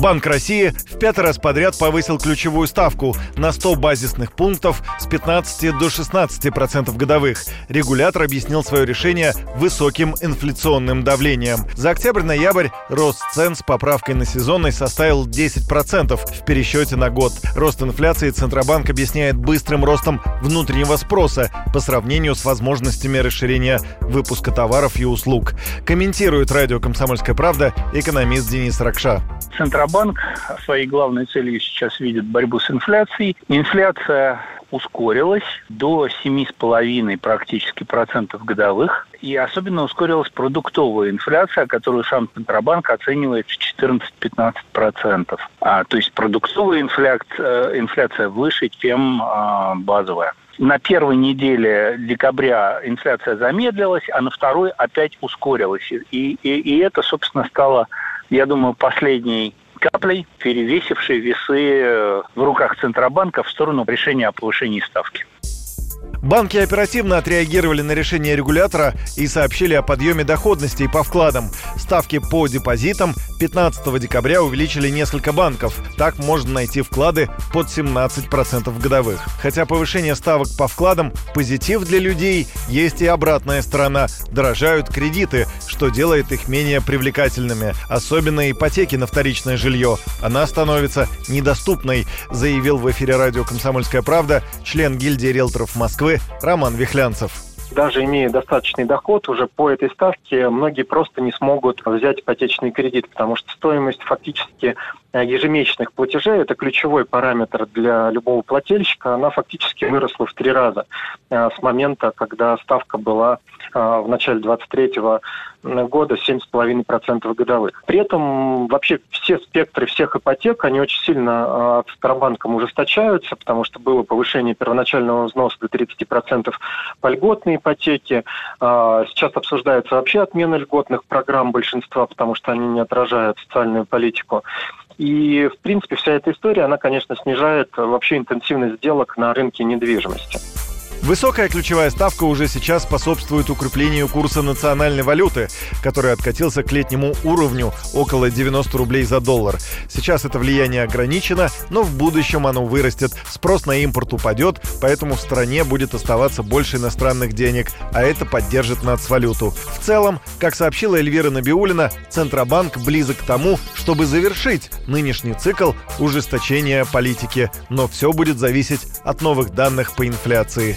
Банк России в пятый раз подряд повысил ключевую ставку на 100 базисных пунктов с 15 до 16 процентов годовых. Регулятор объяснил свое решение высоким инфляционным давлением. За октябрь-ноябрь рост цен с поправкой на сезонный составил 10 процентов в пересчете на год. Рост инфляции Центробанк объясняет быстрым ростом внутреннего спроса по сравнению с возможностями расширения выпуска товаров и услуг. Комментирует радио «Комсомольская правда» экономист Денис Ракша. Центробанк своей главной целью сейчас видит борьбу с инфляцией. Инфляция ускорилась до 7,5 практически процентов годовых. И особенно ускорилась продуктовая инфляция, которую сам Центробанк оценивает в 14-15 процентов. А, то есть продуктовая инфляция, инфляция выше, чем а, базовая. На первой неделе декабря инфляция замедлилась, а на второй опять ускорилась. И, и, и это, собственно, стало я думаю, последней каплей, перевесившей весы э, в руках Центробанка в сторону решения о повышении ставки. Банки оперативно отреагировали на решение регулятора и сообщили о подъеме доходностей по вкладам. Ставки по депозитам 15 декабря увеличили несколько банков. Так можно найти вклады под 17% годовых. Хотя повышение ставок по вкладам – позитив для людей, есть и обратная сторона. Дорожают кредиты, что делает их менее привлекательными. Особенно ипотеки на вторичное жилье. Она становится недоступной, заявил в эфире радио «Комсомольская правда» член гильдии риэлторов Москвы Роман Вихлянцев даже имея достаточный доход, уже по этой ставке многие просто не смогут взять ипотечный кредит, потому что стоимость фактически ежемесячных платежей, это ключевой параметр для любого плательщика, она фактически выросла в три раза э, с момента, когда ставка была э, в начале 23 года 7,5% годовых. При этом вообще все спектры всех ипотек, они очень сильно Центробанком ужесточаются, потому что было повышение первоначального взноса до 30% по льготной ипотеке. Сейчас обсуждается вообще отмена льготных программ большинства, потому что они не отражают социальную политику. И, в принципе, вся эта история, она, конечно, снижает вообще интенсивность сделок на рынке недвижимости. Высокая ключевая ставка уже сейчас способствует укреплению курса национальной валюты, который откатился к летнему уровню около 90 рублей за доллар. Сейчас это влияние ограничено, но в будущем оно вырастет. Спрос на импорт упадет, поэтому в стране будет оставаться больше иностранных денег, а это поддержит нацвалюту. В целом, как сообщила Эльвира Набиулина, Центробанк близок к тому, чтобы завершить нынешний цикл ужесточения политики. Но все будет зависеть от новых данных по инфляции.